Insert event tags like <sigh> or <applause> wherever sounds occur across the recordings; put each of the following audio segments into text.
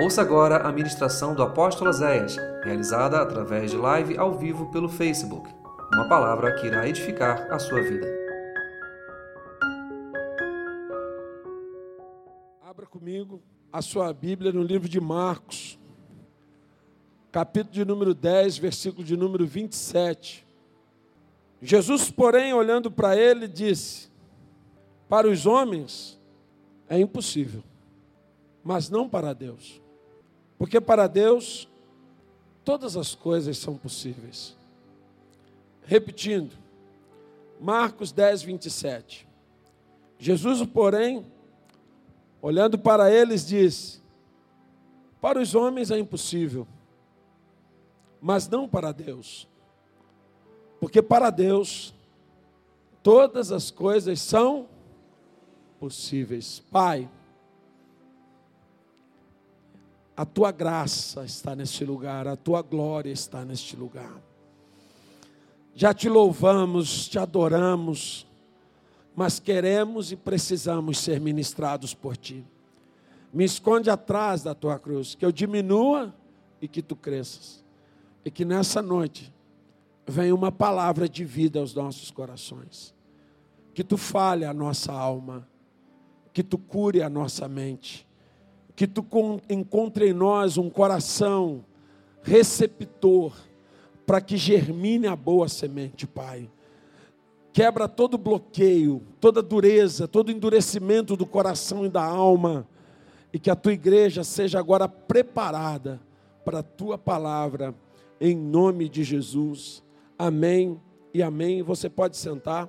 Ouça agora a ministração do apóstolo Zéias, realizada através de live ao vivo pelo Facebook. Uma palavra que irá edificar a sua vida. Abra comigo a sua Bíblia no livro de Marcos, capítulo de número 10, versículo de número 27. Jesus, porém, olhando para ele, disse: Para os homens é impossível, mas não para Deus. Porque para Deus, todas as coisas são possíveis. Repetindo, Marcos 10, 27. Jesus, porém, olhando para eles, disse: Para os homens é impossível, mas não para Deus. Porque para Deus, todas as coisas são possíveis. Pai, a tua graça está neste lugar, a tua glória está neste lugar. Já te louvamos, te adoramos, mas queremos e precisamos ser ministrados por ti. Me esconde atrás da tua cruz, que eu diminua e que tu cresças. E que nessa noite venha uma palavra de vida aos nossos corações. Que tu fale a nossa alma, que tu cure a nossa mente que tu encontre em nós um coração receptor para que germine a boa semente, Pai. Quebra todo bloqueio, toda dureza, todo endurecimento do coração e da alma, e que a tua igreja seja agora preparada para a tua palavra, em nome de Jesus. Amém e amém. Você pode sentar.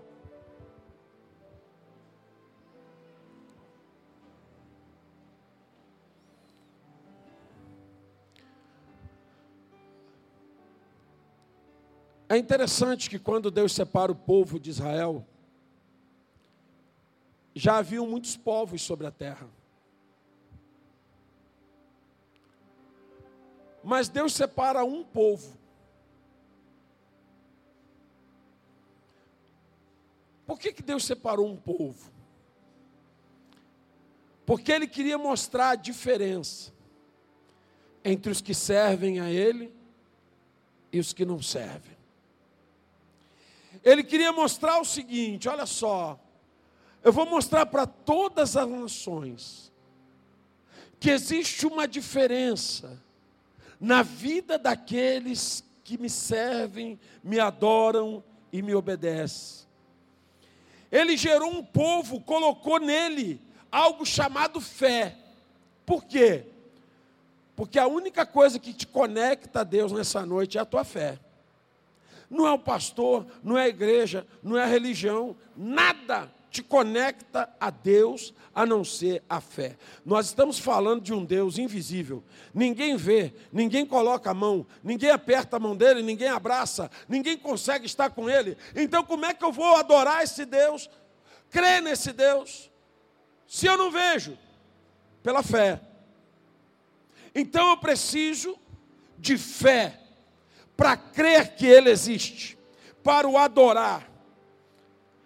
É interessante que quando Deus separa o povo de Israel, já haviam muitos povos sobre a terra. Mas Deus separa um povo. Por que, que Deus separou um povo? Porque Ele queria mostrar a diferença entre os que servem a Ele e os que não servem. Ele queria mostrar o seguinte: olha só, eu vou mostrar para todas as nações que existe uma diferença na vida daqueles que me servem, me adoram e me obedecem. Ele gerou um povo, colocou nele algo chamado fé. Por quê? Porque a única coisa que te conecta a Deus nessa noite é a tua fé. Não é o pastor, não é a igreja, não é a religião, nada te conecta a Deus a não ser a fé. Nós estamos falando de um Deus invisível. Ninguém vê, ninguém coloca a mão, ninguém aperta a mão dele, ninguém abraça, ninguém consegue estar com ele. Então, como é que eu vou adorar esse Deus, crer nesse Deus, se eu não vejo? Pela fé. Então, eu preciso de fé para crer que Ele existe, para o adorar.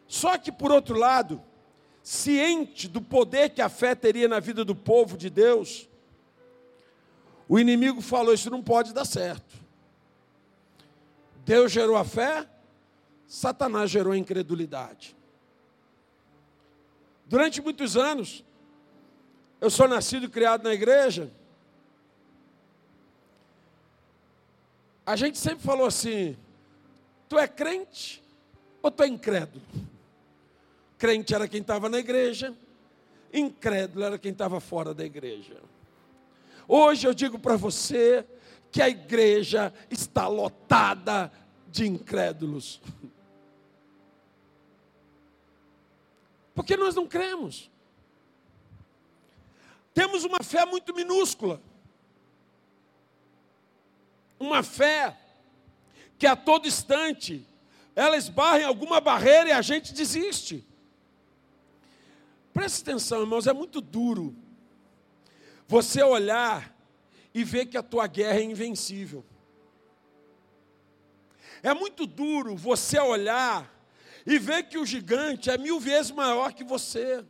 Só que, por outro lado, ciente do poder que a fé teria na vida do povo de Deus, o inimigo falou: Isso não pode dar certo. Deus gerou a fé, Satanás gerou a incredulidade. Durante muitos anos, eu sou nascido e criado na igreja. A gente sempre falou assim: tu é crente ou tu é incrédulo? Crente era quem estava na igreja, incrédulo era quem estava fora da igreja. Hoje eu digo para você que a igreja está lotada de incrédulos. Porque nós não cremos. Temos uma fé muito minúscula uma fé que a todo instante ela esbarra em alguma barreira e a gente desiste. Preste atenção, irmãos, é muito duro você olhar e ver que a tua guerra é invencível. É muito duro você olhar e ver que o gigante é mil vezes maior que você.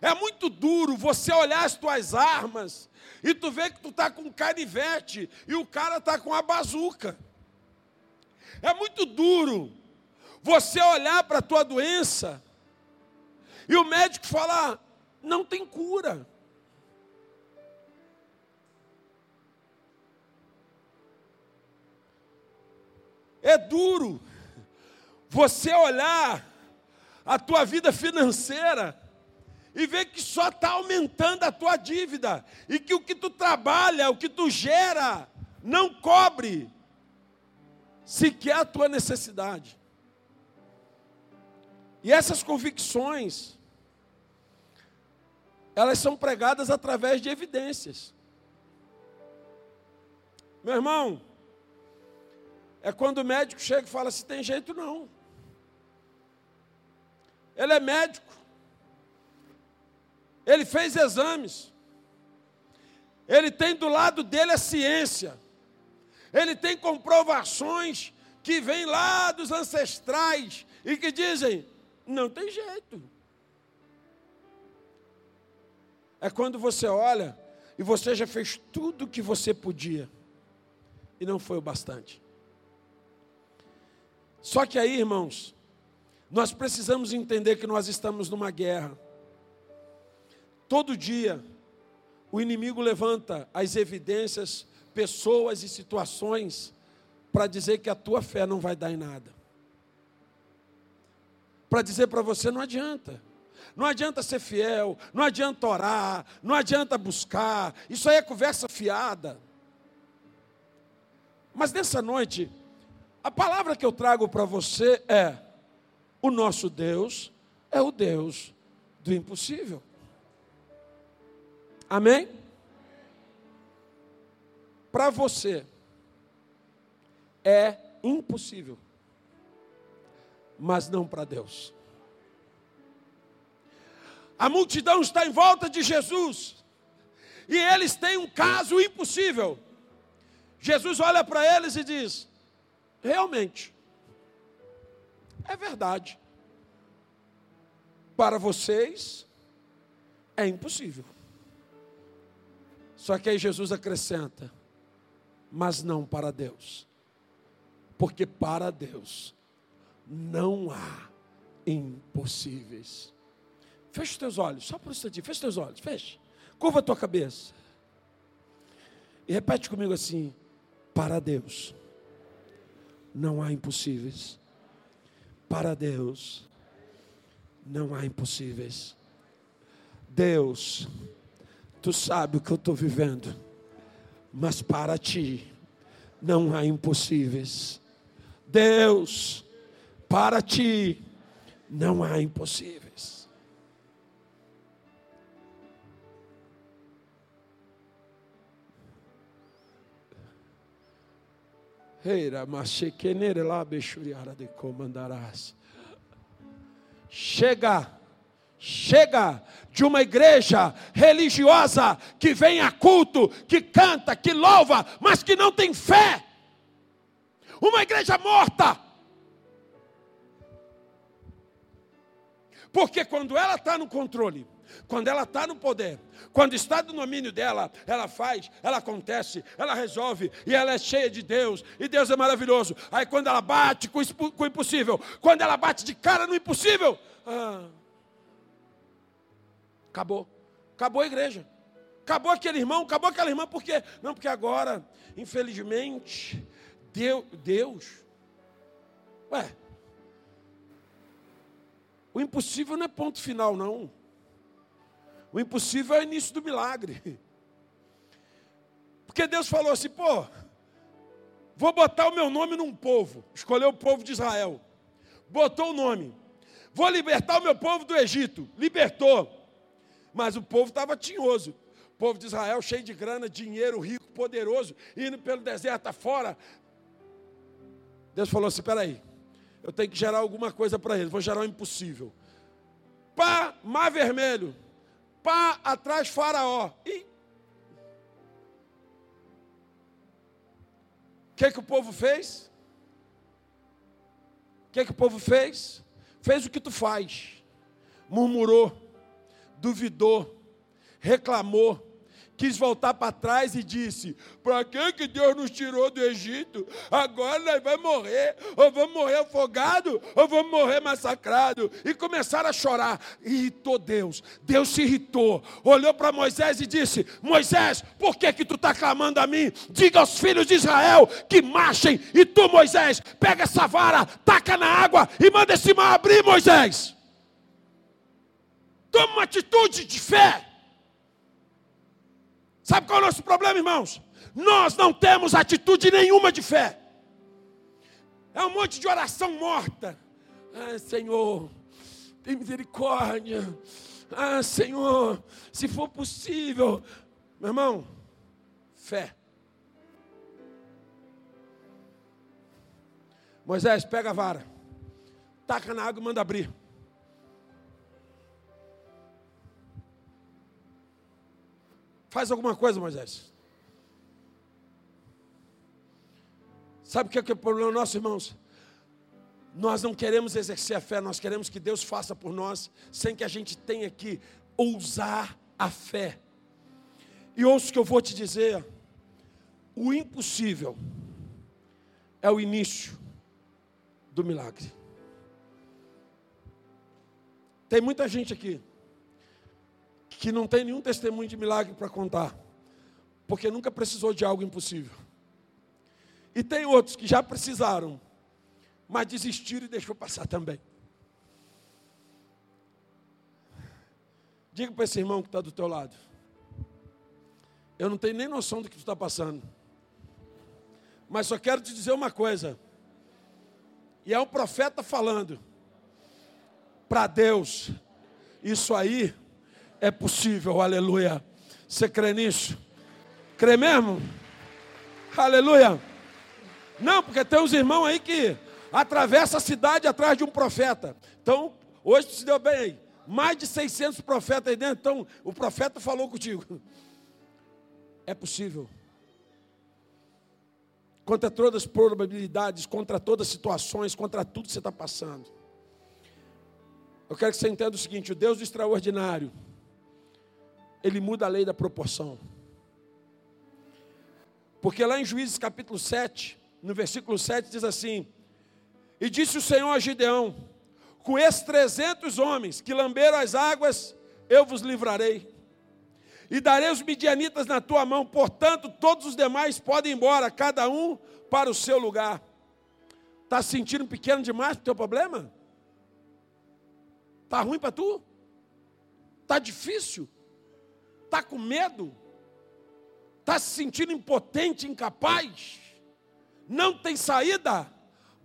É muito duro você olhar as tuas armas e tu vê que tu tá com canivete e o cara tá com a bazuca. É muito duro você olhar para a tua doença e o médico falar: não tem cura. É duro você olhar a tua vida financeira e ver que só está aumentando a tua dívida e que o que tu trabalha, o que tu gera, não cobre sequer a tua necessidade. E essas convicções, elas são pregadas através de evidências. Meu irmão, é quando o médico chega e fala: se tem jeito não. Ele é médico. Ele fez exames. Ele tem do lado dele a ciência. Ele tem comprovações que vêm lá dos ancestrais e que dizem: não tem jeito. É quando você olha e você já fez tudo o que você podia e não foi o bastante. Só que aí, irmãos, nós precisamos entender que nós estamos numa guerra. Todo dia, o inimigo levanta as evidências, pessoas e situações para dizer que a tua fé não vai dar em nada. Para dizer para você: não adianta. Não adianta ser fiel, não adianta orar, não adianta buscar, isso aí é conversa fiada. Mas nessa noite, a palavra que eu trago para você é: o nosso Deus é o Deus do impossível. Amém? Para você é impossível, mas não para Deus. A multidão está em volta de Jesus e eles têm um caso impossível. Jesus olha para eles e diz: Realmente, é verdade. Para vocês, é impossível. Só que aí Jesus acrescenta: mas não para Deus. Porque para Deus não há impossíveis. Feche os teus olhos, só por um instantinho, feche os teus olhos, feche. Curva a tua cabeça. E repete comigo assim: para Deus não há impossíveis. Para Deus, não há impossíveis. Deus, tu sabe o que eu estou vivendo, mas para ti, não há impossíveis. Deus, para ti, não há impossíveis. Chega, chega de uma igreja religiosa que vem a culto, que canta, que louva, mas que não tem fé. Uma igreja morta. Porque quando ela está no controle, quando ela está no poder, quando está no domínio dela, ela faz, ela acontece, ela resolve, e ela é cheia de Deus, e Deus é maravilhoso. Aí quando ela bate com, o impossível, quando ela bate de cara no impossível, ah, acabou, acabou a igreja. Acabou aquele irmão, acabou aquela irmã, por quê? Não, porque agora, infelizmente, Deus, Deus, ué, o impossível não é ponto final, não. O impossível é o início do milagre. Porque Deus falou assim: pô, vou botar o meu nome num povo. Escolheu o povo de Israel. Botou o nome. Vou libertar o meu povo do Egito. Libertou. Mas o povo estava tinhoso. O povo de Israel cheio de grana, dinheiro, rico, poderoso, indo pelo deserto afora. Deus falou assim: peraí, eu tenho que gerar alguma coisa para eles. Vou gerar o um impossível. Pá, mar vermelho pá atrás Faraó. E o que, que o povo fez? O que, que o povo fez? Fez o que tu faz, murmurou, duvidou, reclamou, quis voltar para trás e disse: Para que, que Deus nos tirou do Egito? Agora nós vamos morrer, ou vamos morrer afogado, ou vamos morrer massacrado. E começaram a chorar. Irritou Deus. Deus se irritou. Olhou para Moisés e disse: Moisés, por que, que tu está clamando a mim? Diga aos filhos de Israel que marchem. E tu, Moisés, pega essa vara, taca na água e manda esse mar abrir, Moisés. Toma uma atitude de fé. Sabe qual é o nosso problema, irmãos? Nós não temos atitude nenhuma de fé. É um monte de oração morta. Ah, Senhor, tem misericórdia. Ah, Senhor, se for possível. Meu irmão, fé. Moisés, pega a vara. Taca na água e manda abrir. Faz alguma coisa, Moisés. Sabe o que é, que é o problema nosso, irmãos? Nós não queremos exercer a fé, nós queremos que Deus faça por nós, sem que a gente tenha que ousar a fé. E ouça o que eu vou te dizer: o impossível é o início do milagre. Tem muita gente aqui que não tem nenhum testemunho de milagre para contar, porque nunca precisou de algo impossível. E tem outros que já precisaram, mas desistiram e deixou passar também. Diga para esse irmão que está do teu lado. Eu não tenho nem noção do que tu está passando. Mas só quero te dizer uma coisa. E é um profeta falando. Para Deus, isso aí é possível, aleluia. Você crê nisso? Crê mesmo? Aleluia. Não, porque tem uns irmãos aí que atravessa a cidade atrás de um profeta. Então, hoje se deu bem aí. Mais de 600 profetas aí dentro. Então, o profeta falou contigo. É possível. Contra todas as probabilidades, contra todas as situações, contra tudo que você está passando. Eu quero que você entenda o seguinte: o Deus do extraordinário ele muda a lei da proporção. Porque lá em Juízes capítulo 7, no versículo 7, diz assim: E disse o Senhor a Gideão: Com esses trezentos homens que lamberam as águas, eu vos livrarei. E darei os midianitas na tua mão, portanto, todos os demais podem ir embora, cada um para o seu lugar. Está se sentindo pequeno demais para o teu problema? Está ruim para tu? Está difícil? Está com medo? Está se sentindo impotente, incapaz? Não tem saída?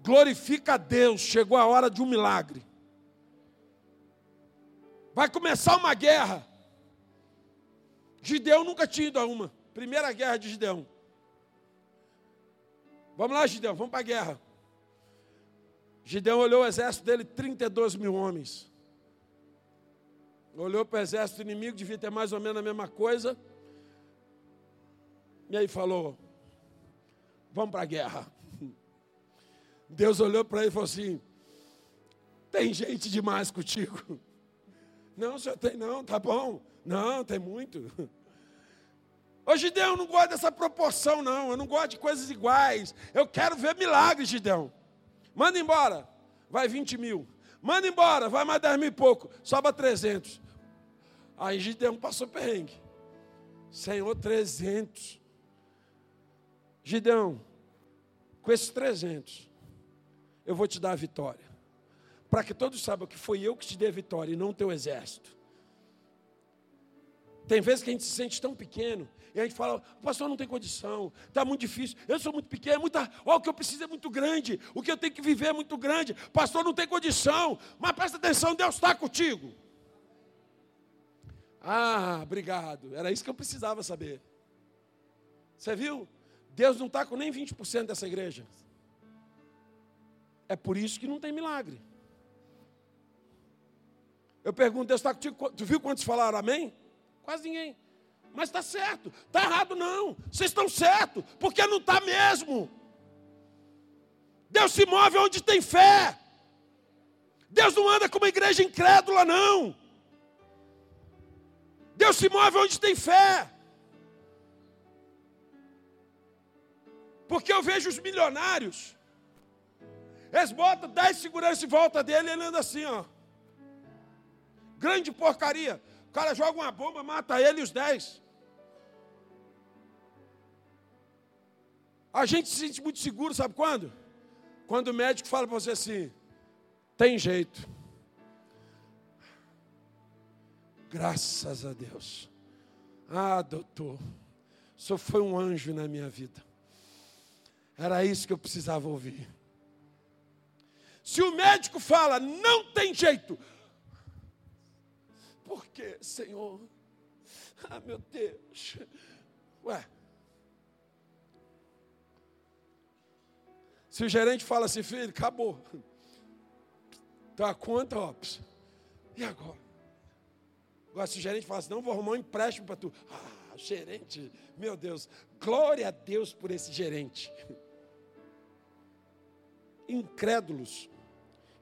Glorifica a Deus, chegou a hora de um milagre. Vai começar uma guerra. Gideão nunca tinha ido a uma. Primeira guerra de Gideão. Vamos lá, Gideão, vamos para a guerra. Gideão olhou o exército dele, 32 mil homens. Olhou para o exército inimigo, devia ter mais ou menos a mesma coisa. E aí falou: Vamos para a guerra. <laughs> Deus olhou para ele e falou assim: Tem gente demais contigo. <laughs> Não, senhor tem não, tá bom. Não, tem muito. <laughs> Ô Gideão, eu não gosto dessa proporção, não. Eu não gosto de coisas iguais. Eu quero ver milagres, Gideão. Manda embora. Vai 20 mil. Manda embora, vai mais 10 mil e pouco. Sobra 300. Aí Gideão passou perrengue. Senhor, 300. Gideão, com esses 300, eu vou te dar a vitória. Para que todos saibam que foi eu que te dei a vitória e não o teu exército. Tem vezes que a gente se sente tão pequeno e a gente fala, pastor, não tem condição, está muito difícil, eu sou muito pequeno, é muita, ó, o que eu preciso é muito grande, o que eu tenho que viver é muito grande, pastor, não tem condição, mas presta atenção, Deus está contigo. Ah, obrigado, era isso que eu precisava saber. Você viu? Deus não está com nem 20% dessa igreja. É por isso que não tem milagre. Eu pergunto, Deus está contigo? Tu viu quantos falaram amém? Quase ninguém. Mas está certo. Está errado não. Vocês estão certos. Porque não está mesmo. Deus se move onde tem fé. Deus não anda com uma igreja incrédula, não. Deus se move onde tem fé. Porque eu vejo os milionários, eles botam dez seguranças em volta dele e ele anda assim, ó. Grande porcaria. O cara joga uma bomba, mata ele e os dez. A gente se sente muito seguro, sabe quando? Quando o médico fala para você assim: tem jeito. Graças a Deus. Ah, doutor, senhor foi um anjo na minha vida. Era isso que eu precisava ouvir. Se o médico fala, não tem jeito. Por quê, Senhor? Ah, meu Deus. Ué. Se o gerente fala assim, filho, acabou. Então a conta, ó. E agora? Agora, se o gerente fala assim, não, vou arrumar um empréstimo para tu. Ah, gerente, meu Deus, glória a Deus por esse gerente. Incrédulos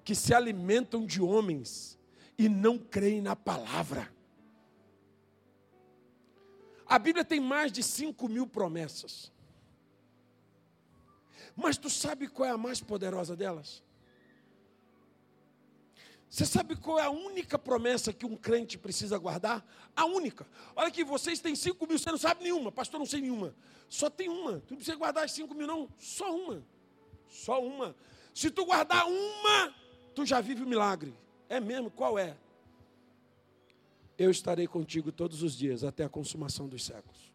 que se alimentam de homens e não creem na palavra. A Bíblia tem mais de 5 mil promessas. Mas tu sabe qual é a mais poderosa delas? Você sabe qual é a única promessa que um crente precisa guardar? A única. Olha que vocês têm cinco mil, você não sabe nenhuma, pastor, não sei nenhuma. Só tem uma. Tu não precisa guardar as cinco mil, não. Só uma. Só uma. Se tu guardar uma, tu já vive o milagre. É mesmo? Qual é? Eu estarei contigo todos os dias até a consumação dos séculos.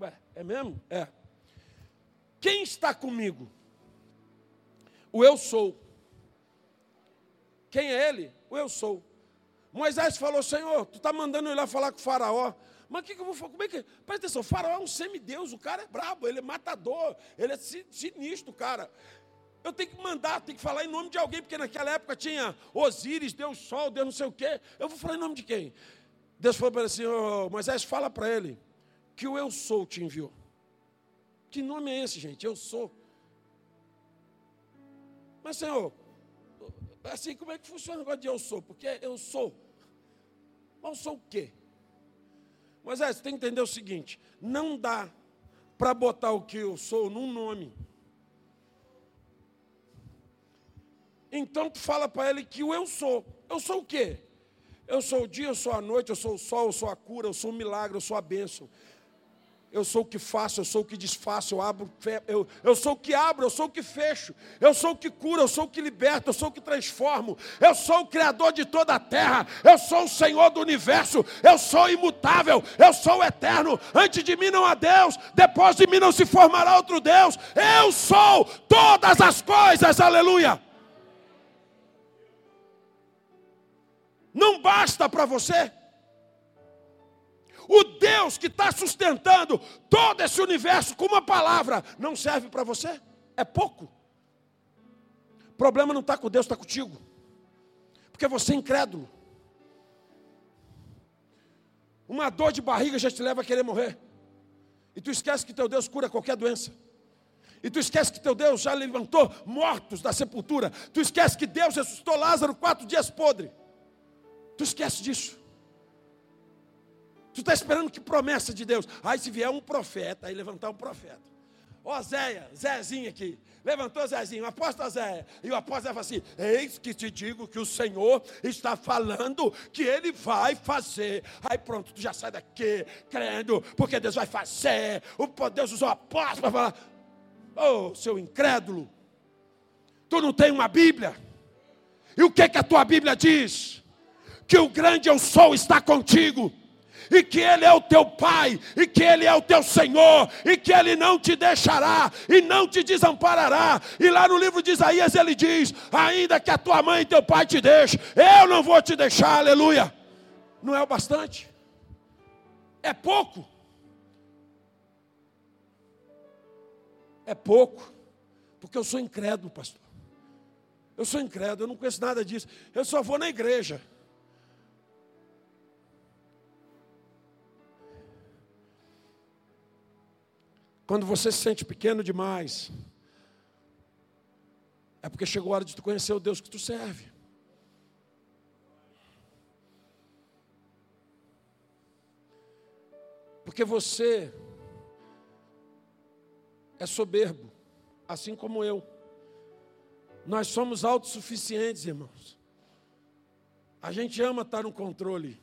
Ué, é mesmo? É. Quem está comigo? O eu sou. Quem é ele? O eu sou. Moisés falou: Senhor, tu está mandando eu ir lá falar com o Faraó. Mas o que, que eu vou falar? Como é que. Presta atenção, o Faraó é um semideus, o cara é brabo, ele é matador, ele é sinistro, cara. Eu tenho que mandar, tenho que falar em nome de alguém, porque naquela época tinha Osíris, Deus Sol, Deus não sei o quê. Eu vou falar em nome de quem? Deus falou para ele assim: oh, Moisés, fala para ele que o eu sou te enviou. Que nome é esse, gente? Eu sou. Mas, Senhor, assim, como é que funciona o negócio de eu sou? Porque eu sou. Mas eu sou o quê? Mas é, você tem que entender o seguinte: não dá para botar o que eu sou num nome. Então tu fala para ele que o eu sou. Eu sou o quê? Eu sou o dia, eu sou a noite, eu sou o sol, eu sou a cura, eu sou o milagre, eu sou a bênção. Eu sou o que faço, eu sou o que desfaço, eu abro, eu, eu sou o que abro, eu sou o que fecho, eu sou o que cura, eu sou o que liberta, eu sou o que transformo, eu sou o Criador de toda a terra, eu sou o Senhor do universo, eu sou imutável, eu sou eterno, antes de mim não há Deus, depois de mim não se formará outro Deus, eu sou todas as coisas, aleluia. Não basta para você o Deus que está sustentando todo esse universo com uma palavra não serve para você? É pouco. O problema não está com Deus, está contigo. Porque você é incrédulo. Uma dor de barriga já te leva a querer morrer. E tu esquece que teu Deus cura qualquer doença. E tu esquece que teu Deus já levantou mortos da sepultura. Tu esquece que Deus ressuscitou Lázaro quatro dias podre. Tu esquece disso. Tu está esperando que promessa de Deus? Aí se vier um profeta, aí levantar um profeta. Ó Zéia, Zezinho aqui. Levantou Zezinho, apóstolo Zéia. E o apóstolo fala assim: Eis que te digo que o Senhor está falando que Ele vai fazer. Aí pronto, tu já sai daqui crendo, porque Deus vai fazer. O Deus usou o apóstolo para falar: Ô oh, seu incrédulo, tu não tem uma Bíblia? E o que, que a tua Bíblia diz? Que o grande eu sou está contigo e que Ele é o teu Pai, e que Ele é o teu Senhor, e que Ele não te deixará e não te desamparará. E lá no livro de Isaías ele diz: ainda que a tua mãe e teu pai te deixem, eu não vou te deixar, aleluia. Não é o bastante, é pouco. É pouco, porque eu sou incrédulo, pastor. Eu sou incrédulo, eu não conheço nada disso. Eu só vou na igreja. Quando você se sente pequeno demais, é porque chegou a hora de tu conhecer o Deus que tu serve. Porque você é soberbo, assim como eu. Nós somos autossuficientes, irmãos. A gente ama estar no controle.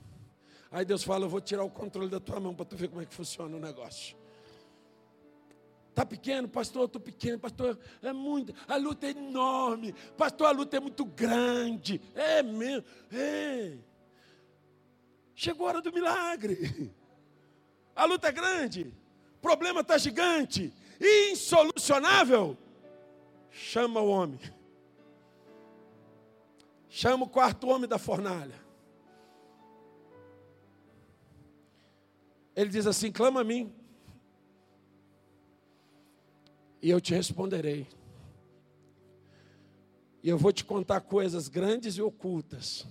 Aí Deus fala: Eu vou tirar o controle da tua mão para tu ver como é que funciona o negócio. Está pequeno, pastor, estou pequeno, pastor, é muito, a luta é enorme, pastor, a luta é muito grande, é mesmo. Chegou a hora do milagre, a luta é grande, o problema está gigante, insolucionável, chama o homem, chama o quarto homem da fornalha, ele diz assim, clama a mim, e eu te responderei. E eu vou te contar coisas grandes e ocultas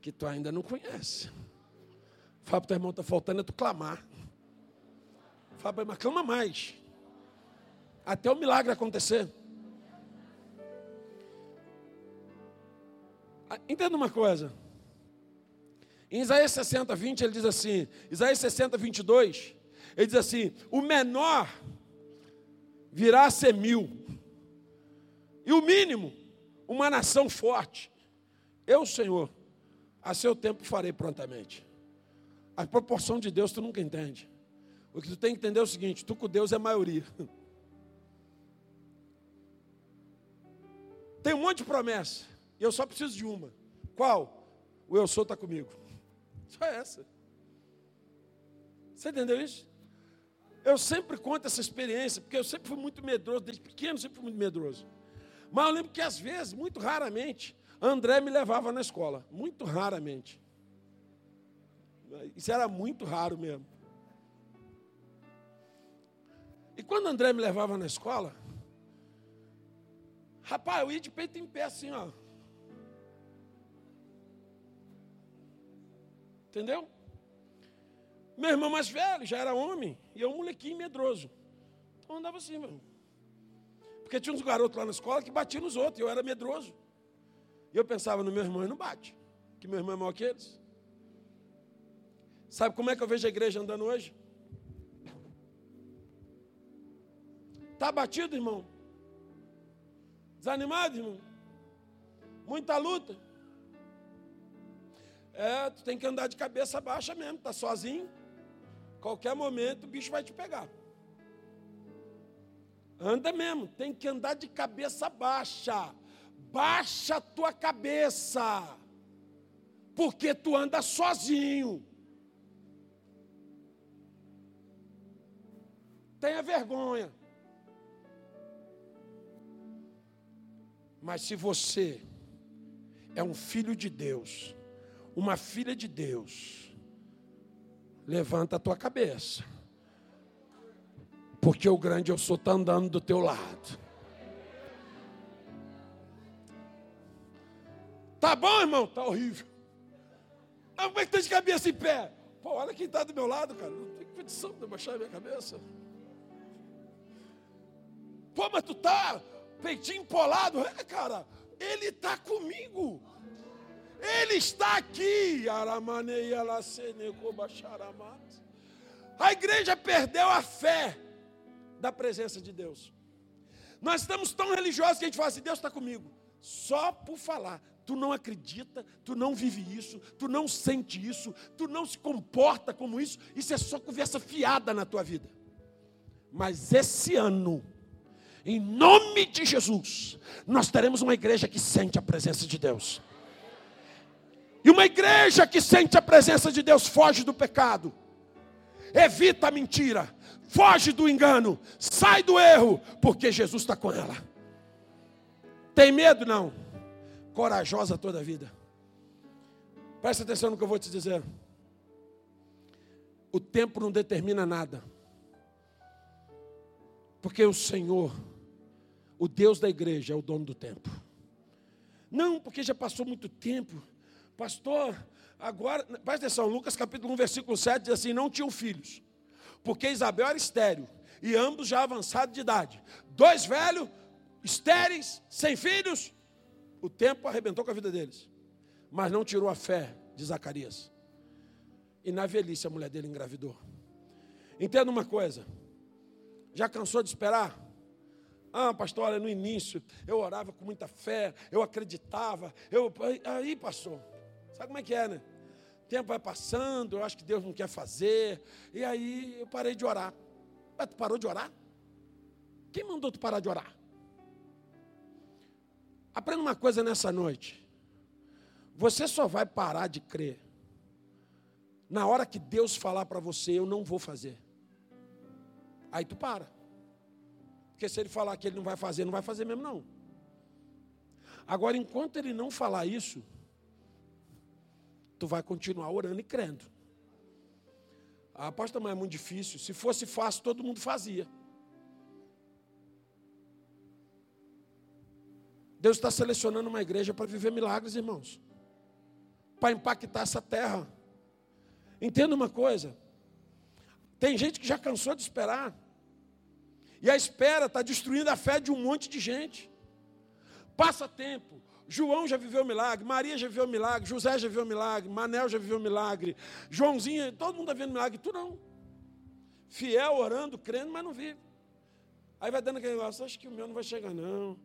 que tu ainda não conhece. Fala para teu irmão, está faltando é tu clamar. Fala para mas clama mais. Até o milagre acontecer. Ah, entenda uma coisa. Em Isaías 60, 20, ele diz assim: Isaías 60, 22, ele diz assim: o menor virá a ser mil. E o mínimo, uma nação forte. Eu, Senhor, a seu tempo farei prontamente. A proporção de Deus tu nunca entende. O que tu tem que entender é o seguinte: tu com Deus é maioria. <laughs> Tem um monte de promessa. E eu só preciso de uma. Qual? O eu sou está comigo. <laughs> Só essa. Você entendeu isso? Eu sempre conto essa experiência, porque eu sempre fui muito medroso, desde pequeno sempre fui muito medroso. Mas eu lembro que às vezes, muito raramente, André me levava na escola. Muito raramente. Isso era muito raro mesmo. E quando André me levava na escola, rapaz, eu ia de peito em pé assim, ó. Entendeu? Meu irmão mais velho já era homem, e eu um molequinho medroso. Então andava assim, meu. Porque tinha uns garotos lá na escola que batiam nos outros, e eu era medroso. E eu pensava no meu irmão, e não bate, que meu irmão é maior que eles. Sabe como é que eu vejo a igreja andando hoje? Está batido, irmão? Desanimado, irmão? Muita luta? É, tu tem que andar de cabeça baixa mesmo, tá sozinho. Qualquer momento o bicho vai te pegar. Anda mesmo, tem que andar de cabeça baixa. Baixa a tua cabeça. Porque tu anda sozinho. Tenha vergonha. Mas se você é um filho de Deus, uma filha de Deus, levanta a tua cabeça. Porque o grande eu sou está andando do teu lado. Tá bom, irmão? Tá horrível. Ah, como é que tá de cabeça em pé? Pô, olha quem está do meu lado, cara. Não tem condição de baixar a minha cabeça. Pô, mas tu tá peitinho empolado. É, cara, ele está comigo. Ele está aqui. A igreja perdeu a fé da presença de Deus. Nós estamos tão religiosos que a gente fala assim: Deus está comigo. Só por falar. Tu não acredita, tu não vive isso, tu não sente isso, tu não se comporta como isso. Isso é só conversa fiada na tua vida. Mas esse ano, em nome de Jesus, nós teremos uma igreja que sente a presença de Deus. E uma igreja que sente a presença de Deus foge do pecado, evita a mentira, foge do engano, sai do erro, porque Jesus está com ela. Tem medo? Não. Corajosa toda a vida. Presta atenção no que eu vou te dizer. O tempo não determina nada. Porque o Senhor, o Deus da igreja, é o dono do tempo. Não, porque já passou muito tempo. Pastor, agora, presta atenção, Lucas capítulo 1, versículo 7 diz assim: não tinham filhos, porque Isabel era estéreo, e ambos já avançados de idade. Dois velhos, estéreis, sem filhos, o tempo arrebentou com a vida deles, mas não tirou a fé de Zacarias. E na velhice a mulher dele engravidou. Entenda uma coisa. Já cansou de esperar? Ah, pastor, olha, no início eu orava com muita fé, eu acreditava, eu aí passou. Sabe como é que é, né? O tempo vai passando, eu acho que Deus não quer fazer, e aí eu parei de orar. Mas tu parou de orar? Quem mandou tu parar de orar? Aprenda uma coisa nessa noite. Você só vai parar de crer na hora que Deus falar para você, eu não vou fazer. Aí tu para. Porque se ele falar que ele não vai fazer, não vai fazer mesmo não. Agora, enquanto ele não falar isso, tu vai continuar orando e crendo. A aposta mas é muito difícil. Se fosse fácil, todo mundo fazia. Deus está selecionando uma igreja para viver milagres, irmãos. Para impactar essa terra. Entenda uma coisa. Tem gente que já cansou de esperar. E a espera está destruindo a fé de um monte de gente. Passa tempo. João já viveu milagre, Maria já viveu milagre, José já viveu milagre, Manel já viveu milagre, Joãozinho, todo mundo está vendo milagre, tu não. Fiel, orando, crendo, mas não vive. Aí vai dando aquele negócio, acho que o meu não vai chegar, não.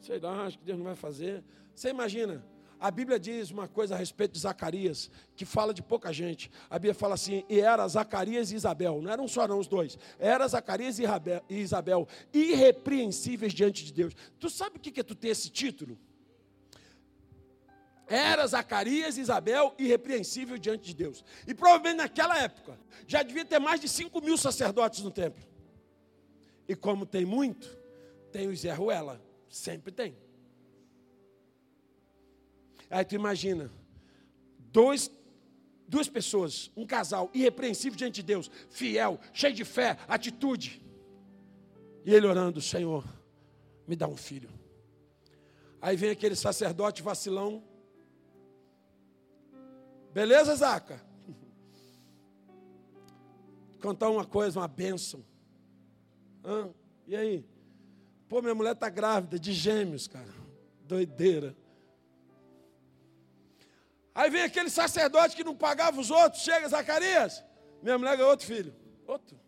Sei lá, acho que Deus não vai fazer. Você imagina, a Bíblia diz uma coisa a respeito de Zacarias, que fala de pouca gente. A Bíblia fala assim: e era Zacarias e Isabel, não eram só não os dois, era Zacarias e Isabel, irrepreensíveis diante de Deus. Tu sabe o que é tu ter esse título? Era Zacarias Isabel irrepreensível diante de Deus. E provavelmente naquela época já devia ter mais de 5 mil sacerdotes no templo. E como tem muito, tem o Zé Ruela. Sempre tem. Aí tu imagina, dois, duas pessoas, um casal irrepreensível diante de Deus, fiel, cheio de fé, atitude. E ele orando, Senhor, me dá um filho. Aí vem aquele sacerdote vacilão. Beleza, Zaca? Contar uma coisa, uma bênção. Hã? E aí? Pô, minha mulher está grávida de gêmeos, cara. Doideira. Aí vem aquele sacerdote que não pagava os outros, chega Zacarias, minha mulher ganhou outro filho. Outro.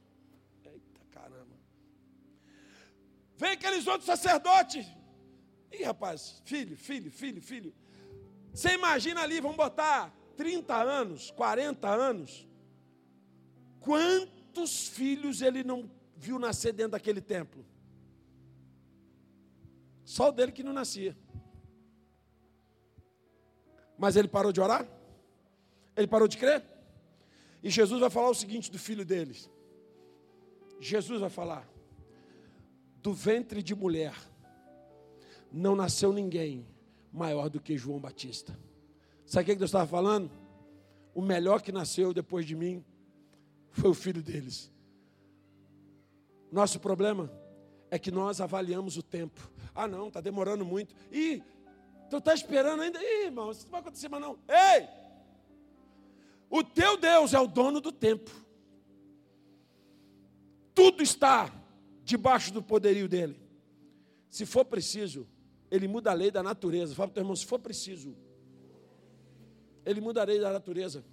Eita caramba. Vem aqueles outros sacerdotes. Ih, rapaz, filho, filho, filho, filho. Você imagina ali, vamos botar 30 anos, 40 anos. Quantos filhos ele não viu nascer dentro daquele templo? Só o dele que não nascia. Mas ele parou de orar? Ele parou de crer? E Jesus vai falar o seguinte do filho deles. Jesus vai falar: do ventre de mulher não nasceu ninguém maior do que João Batista. Sabe o que Deus estava falando? O melhor que nasceu depois de mim foi o filho deles. Nosso problema é que nós avaliamos o tempo. Ah, não, está demorando muito. E Tu está esperando ainda? Ih, irmão, isso não vai acontecer mais não. Ei! O teu Deus é o dono do tempo. Tudo está debaixo do poderio dele. Se for preciso, ele muda a lei da natureza. Fala para o teu irmão, se for preciso, ele muda a lei da natureza.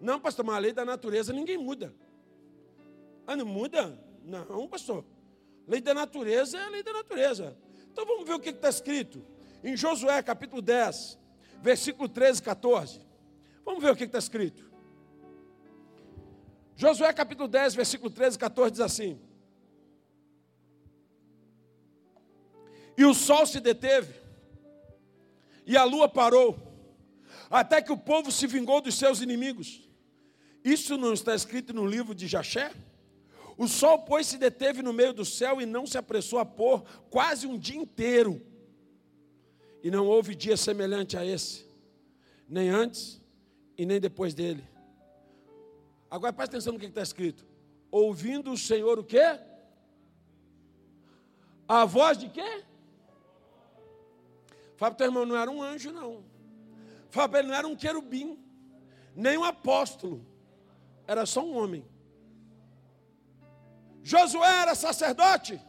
Não, pastor, mas a lei da natureza ninguém muda. Ah, não muda? Não, pastor. Lei da natureza é a lei da natureza. Então vamos ver o que está escrito em Josué capítulo 10, versículo 13 e 14. Vamos ver o que está escrito. Josué capítulo 10, versículo 13 e 14 diz assim: E o sol se deteve, e a lua parou, até que o povo se vingou dos seus inimigos. Isso não está escrito no livro de Jaché? O sol, pois, se deteve no meio do céu e não se apressou a pôr quase um dia inteiro. E não houve dia semelhante a esse, nem antes e nem depois dele. Agora presta atenção no que está escrito. Ouvindo o Senhor o quê? A voz de quê? Fala para o teu irmão, não era um anjo, não. Para ele, não era um querubim, nem um apóstolo. Era só um homem. Josué era sacerdote?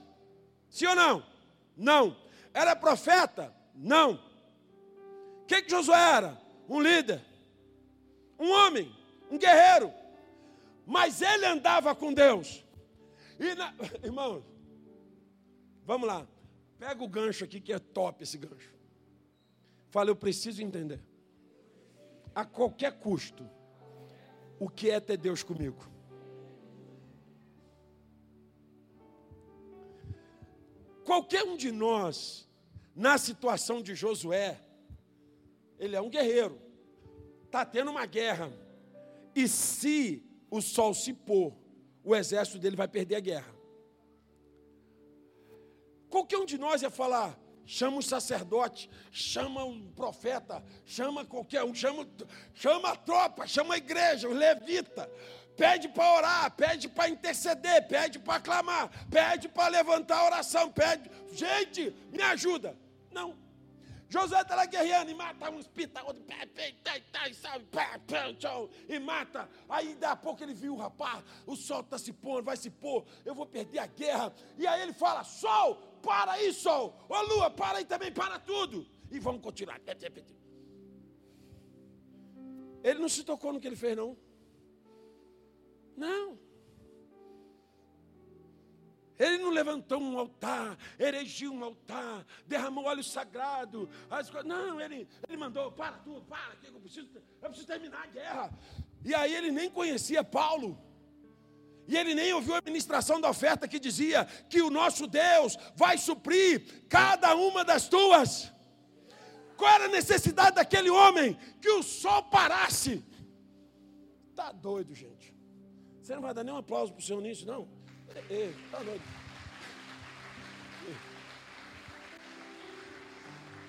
Sim ou não? Não. Era profeta? Não. O que, que Josué era? Um líder, um homem, um guerreiro. Mas ele andava com Deus. E na... <laughs> Irmão, vamos lá. Pega o gancho aqui que é top esse gancho. Fala, eu preciso entender. A qualquer custo, o que é ter Deus comigo? Qualquer um de nós, na situação de Josué, ele é um guerreiro, está tendo uma guerra, e se o sol se pôr, o exército dele vai perder a guerra. Qualquer um de nós ia falar, chama o sacerdote, chama um profeta, chama qualquer um, chama, chama a tropa, chama a igreja, o levita, pede para orar, pede para interceder, pede para clamar, pede para levantar a oração, pede, gente, me ajuda. Não. Josué está lá guerreando e mata uns pita, outro e mata. Aí daqui a pouco ele viu rapaz, o sol está se pondo, vai se pôr, eu vou perder a guerra. E aí ele fala: Sol, para aí, sol. Ô lua, para aí também, para tudo. E vamos continuar. Ele não se tocou no que ele fez, não. Não. Ele não levantou um altar, erigiu um altar, derramou óleo sagrado. As coisas. Não, ele, ele mandou, para tudo, para, que eu preciso, eu preciso terminar a guerra. E aí ele nem conhecia Paulo. E ele nem ouviu a ministração da oferta que dizia que o nosso Deus vai suprir cada uma das tuas. Qual era a necessidade daquele homem? Que o sol parasse. Está doido, gente. Você não vai dar nenhum aplauso para o Senhor nisso, não? Está doido.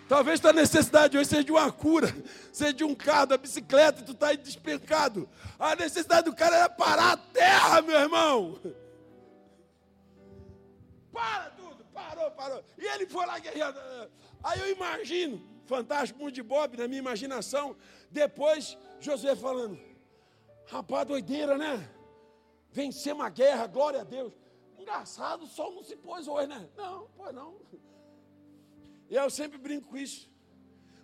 Talvez tua necessidade hoje seja de uma cura, seja de um carro, da bicicleta, tu está aí despencado. A necessidade do cara era parar a terra, meu irmão. Para tudo, parou, parou. E ele foi lá guerreando. Aí eu imagino, fantástico, mundo de Bob, na minha imaginação, depois Josué falando, rapaz, doideira, né? Vencer uma guerra, glória a Deus. Engraçado, o sol não se pôs hoje, né? Não, pois não. E eu sempre brinco com isso.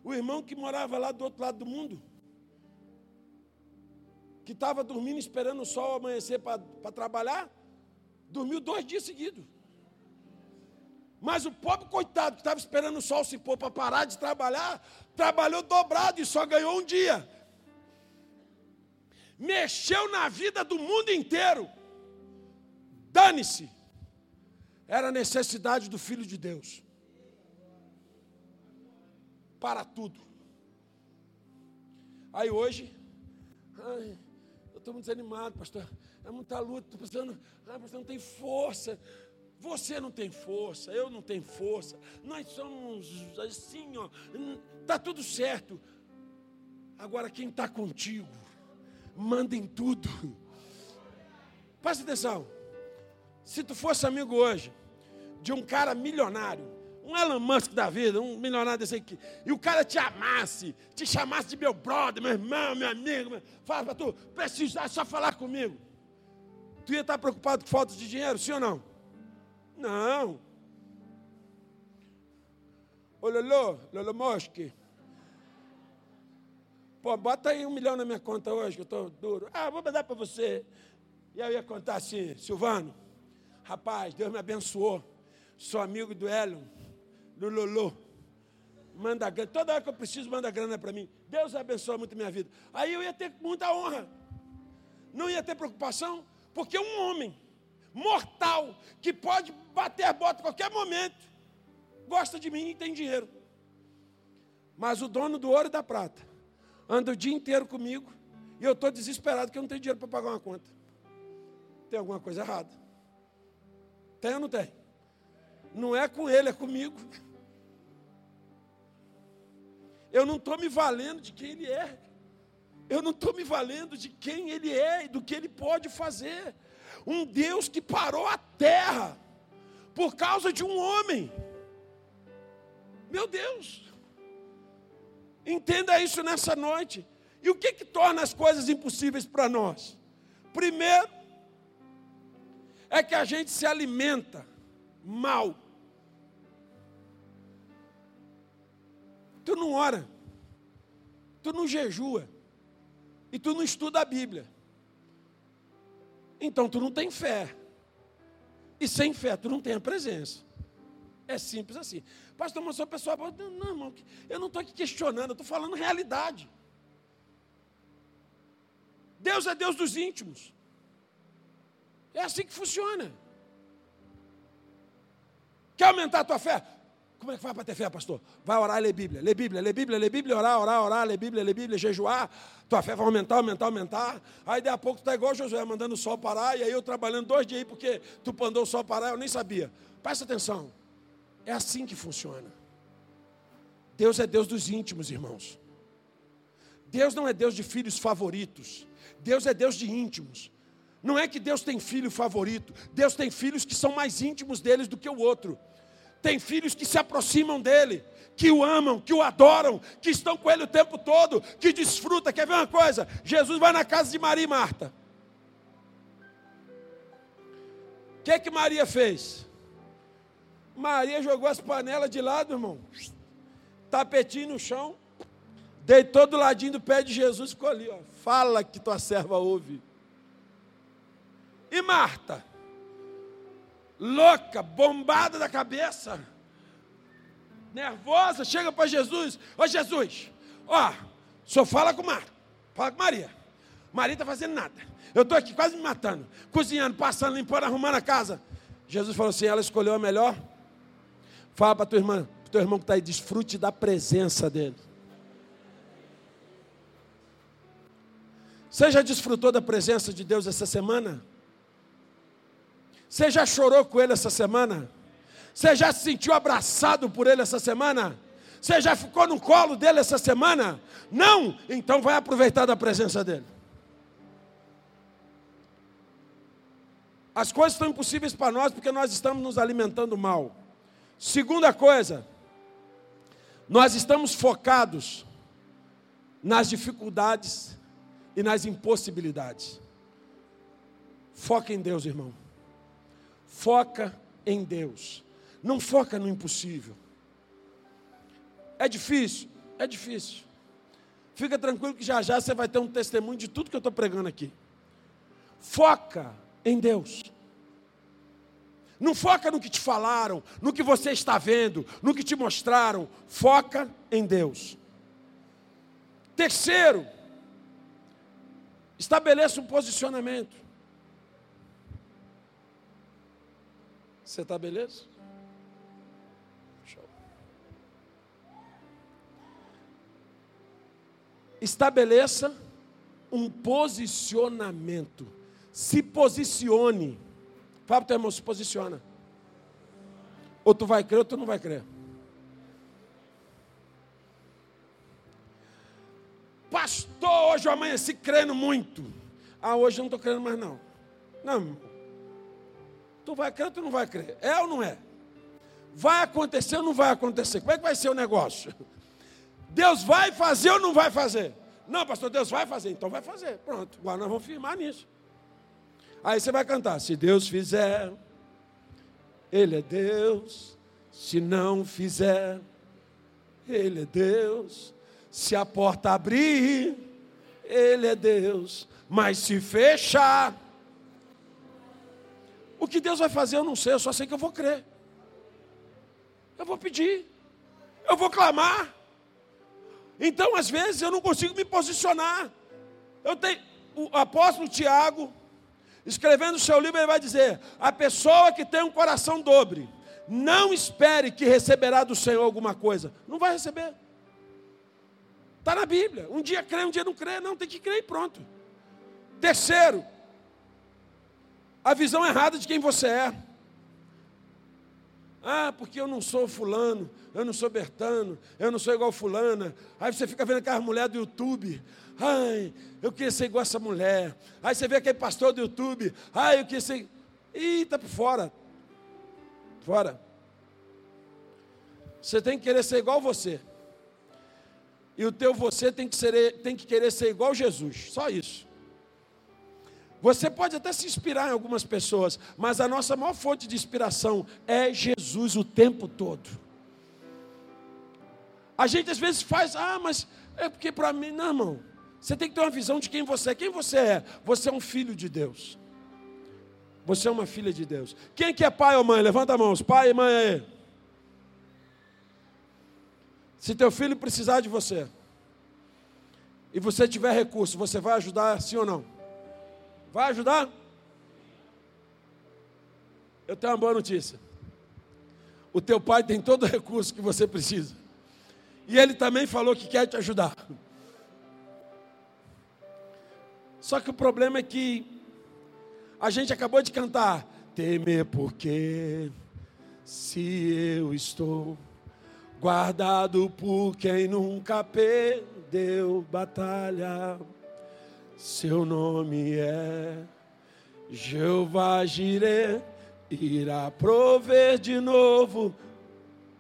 O irmão que morava lá do outro lado do mundo, que estava dormindo esperando o sol amanhecer para trabalhar, dormiu dois dias seguidos. Mas o pobre coitado que estava esperando o sol se pôr para parar de trabalhar, trabalhou dobrado e só ganhou um dia mexeu na vida do mundo inteiro. Dane-se. Era a necessidade do Filho de Deus. Para tudo. Aí hoje, ai, eu estou muito desanimado, pastor. É muita luta, estou pensando, ah, pastor, não tem força. Você não tem força, eu não tenho força. Nós somos assim, ó. Está tudo certo. Agora quem está contigo? Mandem tudo. Presta atenção. Se tu fosse amigo hoje de um cara milionário, um Elon Musk da vida, um milionário desse aqui, e o cara te amasse, te chamasse de meu brother, meu irmão, meu amigo, meu, fala para tu, precisa só falar comigo. Tu ia estar preocupado com falta de dinheiro, sim ou não? Não. Ô Lolo, Lolo Mosque. Pô, bota aí um milhão na minha conta hoje, que eu estou duro. Ah, vou mandar para você. E aí eu ia contar assim, Silvano, rapaz, Deus me abençoou. Sou amigo do Hélio, do Lulu. Manda grana. Toda hora que eu preciso, manda grana para mim. Deus abençoa muito minha vida. Aí eu ia ter muita honra. Não ia ter preocupação, porque um homem mortal, que pode bater a bota a qualquer momento, gosta de mim e tem dinheiro. Mas o dono do ouro e da prata anda o dia inteiro comigo e eu estou desesperado que eu não tenho dinheiro para pagar uma conta. Tem alguma coisa errada. Tem ou não tem? Não é com ele, é comigo. Eu não estou me valendo de quem ele é. Eu não estou me valendo de quem ele é e do que ele pode fazer. Um Deus que parou a terra por causa de um homem. Meu Deus. Entenda isso nessa noite. E o que, que torna as coisas impossíveis para nós? Primeiro, é que a gente se alimenta mal. Tu não ora, tu não jejua, e tu não estuda a Bíblia. então tu não tem fé. E sem fé tu não tem a presença. É simples assim. Pastor, mas o pessoal não, irmão, eu não estou aqui questionando, eu estou falando realidade. Deus é Deus dos íntimos. É assim que funciona. Quer aumentar a tua fé? Como é que faz para ter fé, pastor? Vai orar e ler Bíblia. Ler Bíblia, ler Bíblia, ler Bíblia, orar, orar, orar, ler Bíblia, ler Bíblia, jejuar. Tua fé vai aumentar, aumentar, aumentar. Aí daqui a pouco tu está igual Josué, mandando o sol parar. E aí eu trabalhando dois dias aí porque tu mandou o sol parar, eu nem sabia. Presta atenção. É assim que funciona. Deus é Deus dos íntimos, irmãos. Deus não é Deus de filhos favoritos. Deus é Deus de íntimos. Não é que Deus tem filho favorito. Deus tem filhos que são mais íntimos deles do que o outro. Tem filhos que se aproximam dele, que o amam, que o adoram, que estão com ele o tempo todo, que desfruta. Quer ver uma coisa? Jesus vai na casa de Maria e Marta. O que, é que Maria fez? Maria jogou as panelas de lado, irmão. Tapetinho no chão. Deitou do ladinho do pé de Jesus e ficou ali, ó. Fala que tua serva ouve. E Marta? louca, bombada da cabeça, nervosa, chega para Jesus: Ô Jesus, ó, só fala com Marta, fala com Maria. Maria está fazendo nada. Eu estou aqui quase me matando, cozinhando, passando, limpando, arrumando a casa. Jesus falou assim: ela escolheu a melhor. Fala para tua irmã, para teu irmão que está aí, desfrute da presença dele. Você já desfrutou da presença de Deus essa semana? Você já chorou com ele essa semana? Você já se sentiu abraçado por ele essa semana? Você já ficou no colo dele essa semana? Não? Então vai aproveitar da presença dele. As coisas estão impossíveis para nós porque nós estamos nos alimentando mal. Segunda coisa, nós estamos focados nas dificuldades e nas impossibilidades. Foca em Deus, irmão. Foca em Deus. Não foca no impossível. É difícil? É difícil. Fica tranquilo que já já você vai ter um testemunho de tudo que eu estou pregando aqui. Foca em Deus. Não foca no que te falaram, no que você está vendo, no que te mostraram. Foca em Deus. Terceiro, estabeleça um posicionamento. Você está beleza? Estabeleça um posicionamento. Se posicione. Fala para o teu irmão, se posiciona. Ou tu vai crer ou tu não vai crer. Pastor, hoje eu amanheci crendo muito. Ah, hoje eu não estou crendo mais não. Não, Tu vai crer ou tu não vai crer? É ou não é? Vai acontecer ou não vai acontecer? Como é que vai ser o negócio? Deus vai fazer ou não vai fazer? Não, pastor, Deus vai fazer, então vai fazer. Pronto, agora nós vamos firmar nisso. Aí você vai cantar: se Deus fizer, Ele é Deus. Se não fizer, Ele é Deus. Se a porta abrir, Ele é Deus. Mas se fechar, o que Deus vai fazer eu não sei, eu só sei que eu vou crer. Eu vou pedir. Eu vou clamar. Então, às vezes, eu não consigo me posicionar. Eu tenho o apóstolo Tiago, escrevendo o seu livro, ele vai dizer: a pessoa que tem um coração dobre, não espere que receberá do Senhor alguma coisa. Não vai receber. Está na Bíblia. Um dia crê, um dia não crê. Não, tem que crer e pronto. Terceiro, a visão errada de quem você é. Ah, porque eu não sou fulano, eu não sou Bertano, eu não sou igual fulana. Aí você fica vendo aquela mulher do YouTube. Ai, eu queria ser igual essa mulher. Aí você vê aquele pastor do YouTube. Ai, eu queria ser. Ih, está por fora. Fora. Você tem que querer ser igual você. E o teu você tem que, ser, tem que querer ser igual Jesus. Só isso. Você pode até se inspirar em algumas pessoas, mas a nossa maior fonte de inspiração é Jesus o tempo todo. A gente às vezes faz, ah, mas é porque para mim, não, irmão. Você tem que ter uma visão de quem você é. Quem você é? Você é um filho de Deus. Você é uma filha de Deus. Quem que é pai ou mãe? Levanta a mão. Pai e mãe aí. Se teu filho precisar de você e você tiver recurso, você vai ajudar sim ou não? Vai ajudar? Eu tenho uma boa notícia. O teu pai tem todo o recurso que você precisa. E ele também falou que quer te ajudar. Só que o problema é que a gente acabou de cantar. Temer porque se eu estou guardado por quem nunca perdeu batalha. Seu nome é Jeová Jireh, irá prover de novo.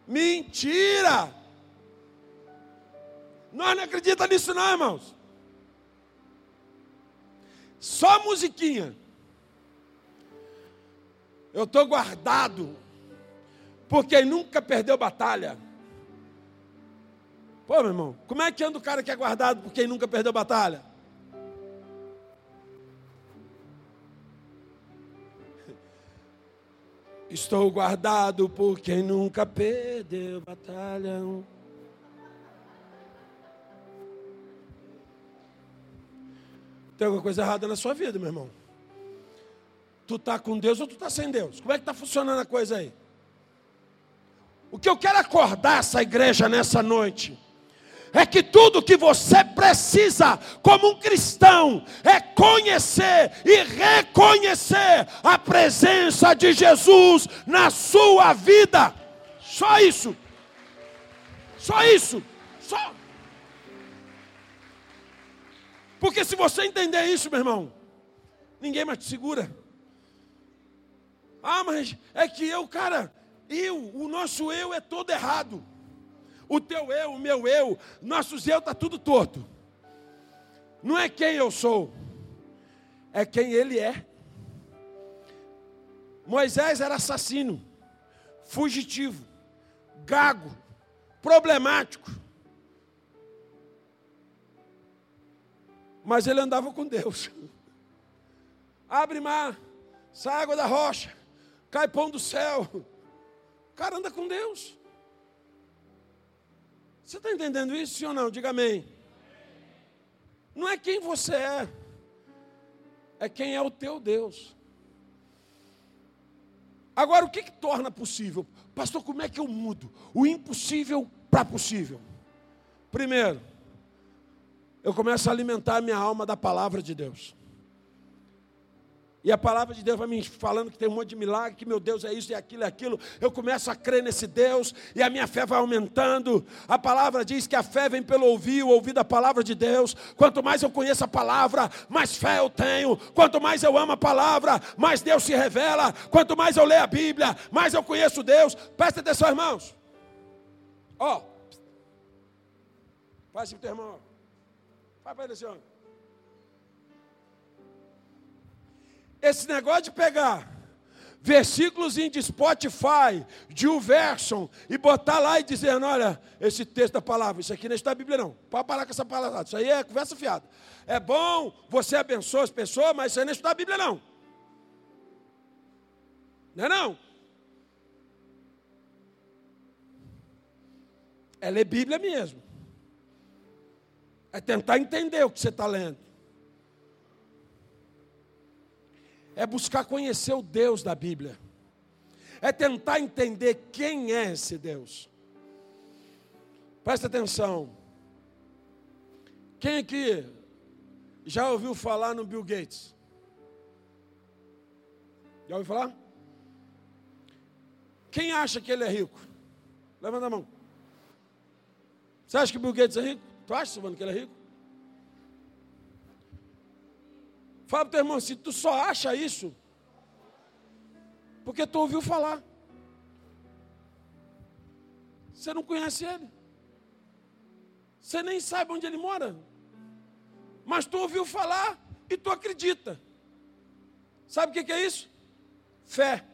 Mentira! Nós não acreditamos nisso, não, irmãos. Só musiquinha. Eu estou guardado por quem nunca perdeu batalha. Pô, meu irmão, como é que anda o cara que é guardado por quem nunca perdeu batalha? <laughs> Estou guardado por quem nunca perdeu batalha. Tem alguma coisa errada na sua vida, meu irmão? Tu está com Deus ou tu está sem Deus? Como é que está funcionando a coisa aí? O que eu quero acordar essa igreja nessa noite é que tudo que você precisa como um cristão é conhecer e reconhecer a presença de Jesus na sua vida. Só isso. Só isso. Só. Porque se você entender isso, meu irmão, ninguém mais te segura. Ah, mas é que eu, cara, eu, o nosso eu é todo errado. O teu eu, o meu eu, nossos eu está tudo torto. Não é quem eu sou, é quem ele é. Moisés era assassino, fugitivo, gago, problemático. Mas ele andava com Deus. Abre mar, sai água da rocha, cai pão do céu. O cara anda com Deus. Você está entendendo isso, sim ou não? Diga amém. Não é quem você é, é quem é o teu Deus. Agora, o que, que torna possível? Pastor, como é que eu mudo? O impossível para possível. Primeiro, eu começo a alimentar a minha alma da palavra de Deus. E a palavra de Deus vai me falando que tem um monte de milagre, que meu Deus é isso e aquilo e aquilo. Eu começo a crer nesse Deus e a minha fé vai aumentando. A palavra diz que a fé vem pelo ouvir, ouvir da palavra de Deus. Quanto mais eu conheço a palavra, mais fé eu tenho. Quanto mais eu amo a palavra, mais Deus se revela. Quanto mais eu leio a Bíblia, mais eu conheço Deus. Presta atenção, irmãos. Ó, oh. faz pro teu irmão. Vai para ele assim, ó. Esse negócio de pegar versículos de Spotify, de Uversion, e botar lá e dizer, olha, esse texto da palavra, isso aqui não está na Bíblia não. Pode parar com essa palavra, isso aí é conversa fiada. É bom, você abençoa as pessoas, mas isso aí não está na Bíblia não. Não é não? É ler Bíblia mesmo. É tentar entender o que você está lendo. é buscar conhecer o Deus da Bíblia, é tentar entender quem é esse Deus. Presta atenção. Quem aqui já ouviu falar no Bill Gates? Já ouviu falar? Quem acha que ele é rico? Levanta a mão. Você acha que Bill Gates é rico? Tu acha, Silvano, que ele é rico? Fala para teu irmão assim, tu só acha isso porque tu ouviu falar. Você não conhece ele. Você nem sabe onde ele mora. Mas tu ouviu falar e tu acredita. Sabe o que é isso? Fé.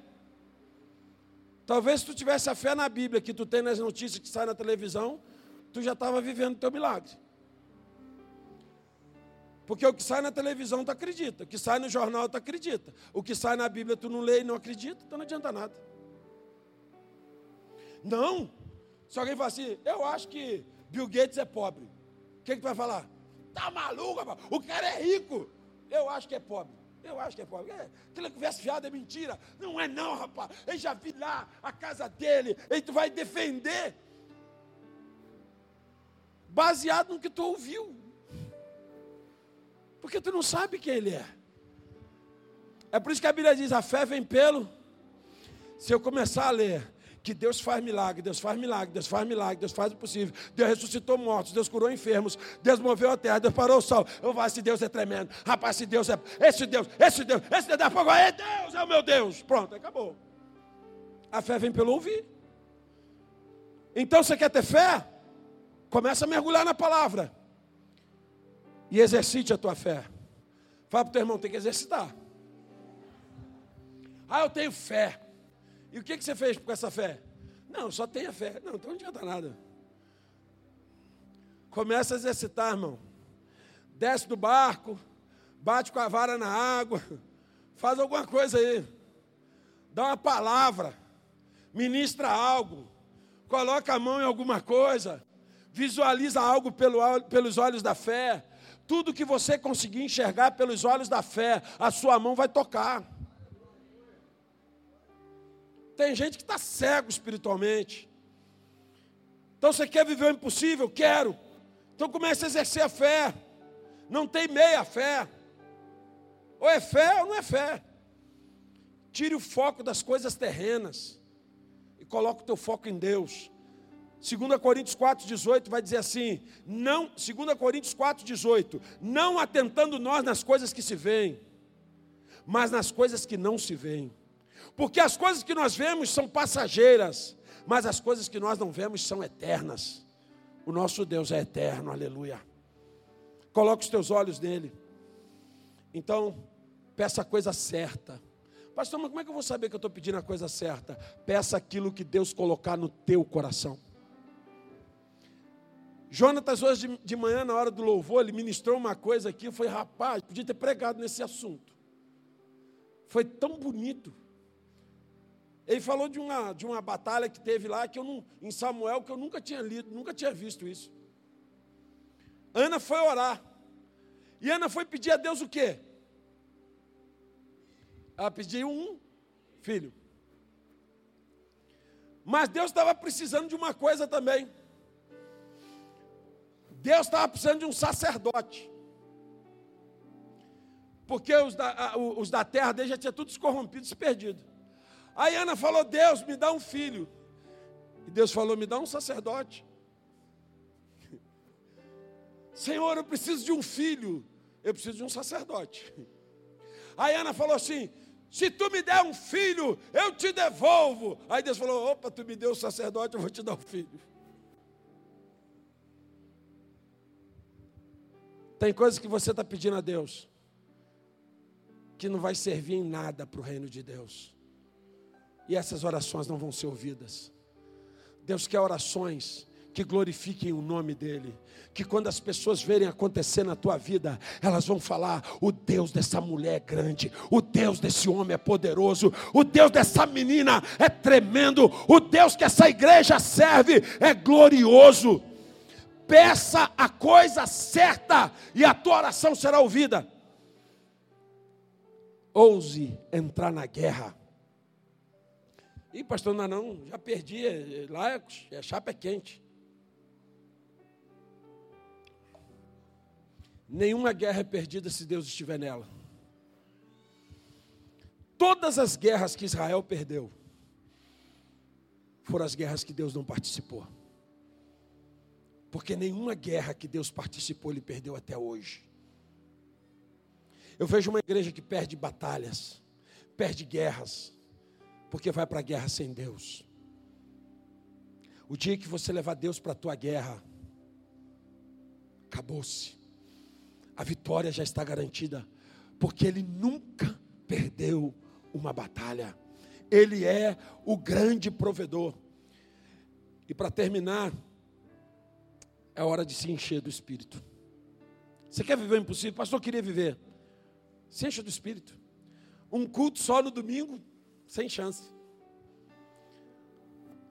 Talvez se tu tivesse a fé na Bíblia que tu tem nas notícias que saem na televisão, tu já estava vivendo o teu milagre. Porque o que sai na televisão tu acredita, o que sai no jornal tu acredita, o que sai na Bíblia tu não lê e não acredita, então não adianta nada. Não. Se alguém falar assim, eu acho que Bill Gates é pobre. O que, que tu vai falar? Tá maluco, rapaz? O cara é rico. Eu acho que é pobre. Eu acho que é pobre. É, aquela conversa fiada é mentira. Não é não, rapaz. Eu já vi lá a casa dele. E tu vai defender. Baseado no que tu ouviu. Porque tu não sabe quem ele é. É por isso que a Bíblia diz: a fé vem pelo. Se eu começar a ler, que Deus faz milagre, Deus faz milagre, Deus faz milagre, Deus faz o possível. Deus ressuscitou mortos, Deus curou enfermos, Deus moveu a terra, Deus parou o sol. Eu falo, esse Deus é tremendo. Rapaz, esse Deus é. Esse Deus, esse Deus, esse Deus da fogo, é Deus, é o meu Deus. Pronto, acabou. A fé vem pelo ouvir. Então você quer ter fé? Começa a mergulhar na palavra. E exercite a tua fé. Fala para o teu irmão, tem que exercitar. Ah, eu tenho fé. E o que, que você fez com essa fé? Não, só tenha fé. Não, então não adianta nada. Começa a exercitar, irmão. Desce do barco, bate com a vara na água, faz alguma coisa aí. Dá uma palavra, ministra algo, coloca a mão em alguma coisa, visualiza algo pelo, pelos olhos da fé. Tudo que você conseguir enxergar pelos olhos da fé, a sua mão vai tocar. Tem gente que está cego espiritualmente. Então você quer viver o impossível? Quero. Então comece a exercer a fé. Não tem meia fé. Ou é fé ou não é fé. Tire o foco das coisas terrenas e coloque o teu foco em Deus. 2 Coríntios 4,18 vai dizer assim: não, 2 Coríntios 4,18, não atentando nós nas coisas que se veem, mas nas coisas que não se veem. Porque as coisas que nós vemos são passageiras, mas as coisas que nós não vemos são eternas. O nosso Deus é eterno, aleluia. Coloque os teus olhos nele. Então, peça a coisa certa. Pastor, mas como é que eu vou saber que eu estou pedindo a coisa certa? Peça aquilo que Deus colocar no teu coração. Jonatas, hoje de, manhã, na hora do louvor, ele ministrou uma coisa aqui. Foi, rapaz, podia ter pregado nesse assunto. Foi tão bonito. Ele falou de uma, de uma batalha que teve lá que eu não, em Samuel que eu nunca tinha lido, nunca tinha visto isso. Ana foi orar. E Ana foi pedir a Deus o quê? Ela pediu um filho. Mas Deus estava precisando de uma coisa também. Deus estava precisando de um sacerdote. Porque os da, os da terra dele já tinha tudo corrompido, se perdido. Aí Ana falou: Deus, me dá um filho. E Deus falou: me dá um sacerdote. <laughs> Senhor, eu preciso de um filho. Eu preciso de um sacerdote. <laughs> Aí Ana falou assim: se tu me der um filho, eu te devolvo. Aí Deus falou: opa, tu me deu um sacerdote, eu vou te dar um filho. Tem coisas que você está pedindo a Deus que não vai servir em nada para o reino de Deus e essas orações não vão ser ouvidas. Deus quer orações que glorifiquem o nome dEle. Que quando as pessoas verem acontecer na tua vida, elas vão falar: o Deus dessa mulher é grande, o Deus desse homem é poderoso, o Deus dessa menina é tremendo, o Deus que essa igreja serve é glorioso. Peça a coisa certa e a tua oração será ouvida. Ouse entrar na guerra. Ih, pastor, não, não, já perdi. É, lá é, a chapa é quente. Nenhuma guerra é perdida se Deus estiver nela. Todas as guerras que Israel perdeu foram as guerras que Deus não participou. Porque nenhuma guerra que Deus participou ele perdeu até hoje. Eu vejo uma igreja que perde batalhas, perde guerras, porque vai para a guerra sem Deus. O dia que você levar Deus para a tua guerra, acabou-se. A vitória já está garantida, porque Ele nunca perdeu uma batalha. Ele é o grande provedor. E para terminar, é hora de se encher do Espírito. Você quer viver o impossível? Pastor, queria viver. Se encha do Espírito. Um culto só no domingo, sem chance.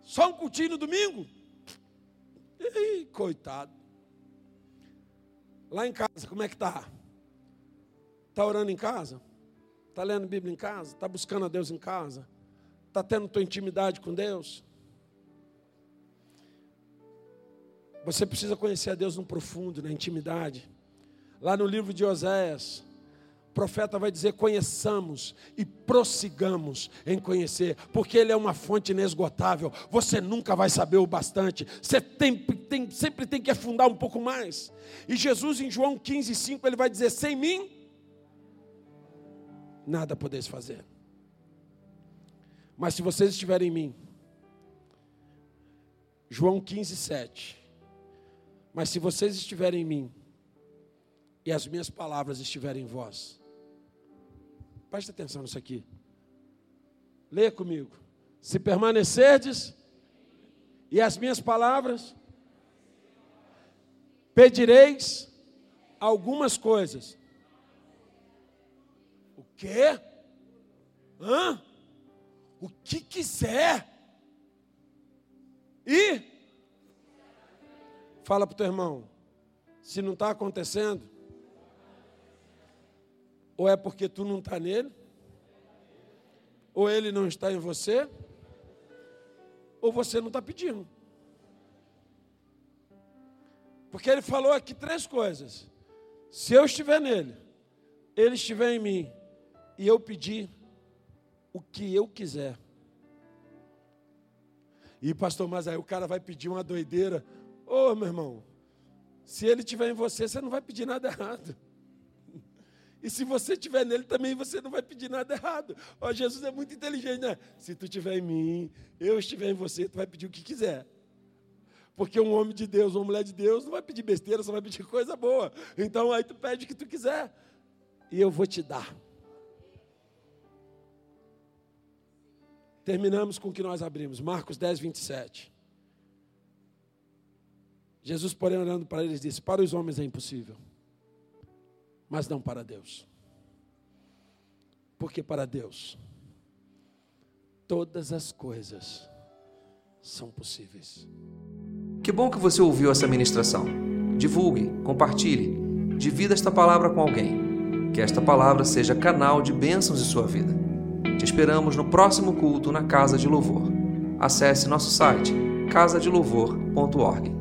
Só um cultinho no domingo? Ih, coitado. Lá em casa, como é que está? Está orando em casa? Está lendo Bíblia em casa? Está buscando a Deus em casa? Está tendo tua intimidade com Deus? Você precisa conhecer a Deus no profundo, na intimidade. Lá no livro de Oséias, o profeta vai dizer: conheçamos e prossigamos em conhecer, porque Ele é uma fonte inesgotável. Você nunca vai saber o bastante, você tem, tem, sempre tem que afundar um pouco mais. E Jesus, em João 15, 5, ele vai dizer: sem mim, nada podeis fazer. Mas se vocês estiverem em mim, João 15, 7. Mas se vocês estiverem em mim e as minhas palavras estiverem em vós, preste atenção nisso aqui. Leia comigo. Se permanecerdes e as minhas palavras, pedireis algumas coisas. O quê? Hã? O que quiser. E Fala para o teu irmão, se não está acontecendo, ou é porque tu não está nele, ou ele não está em você, ou você não está pedindo. Porque ele falou aqui três coisas. Se eu estiver nele, ele estiver em mim, e eu pedir o que eu quiser. E pastor, mas aí o cara vai pedir uma doideira. Ô, oh, meu irmão, se ele estiver em você, você não vai pedir nada errado. <laughs> E se você estiver nele também, você não vai pedir nada errado. Ó, oh, Jesus é muito inteligente, né? Se tu estiver em mim, eu estiver em você, tu vai pedir o que quiser. Porque um homem de Deus, uma mulher de Deus, não vai pedir besteira, só vai pedir <laughs> coisa boa. Então aí tu pede o que tu quiser. E eu vou te dar. Terminamos com o que nós abrimos. Marcos 10, 27. Jesus, porém, olhando para eles, disse: Para os homens é impossível, mas não para Deus. Porque para Deus, todas as coisas são possíveis. Que bom que você ouviu essa ministração. Divulgue, compartilhe, divida esta palavra com alguém. Que esta palavra seja canal de bênçãos em sua vida. Te esperamos no próximo culto na Casa de Louvor. Acesse nosso site casadelouvor.org.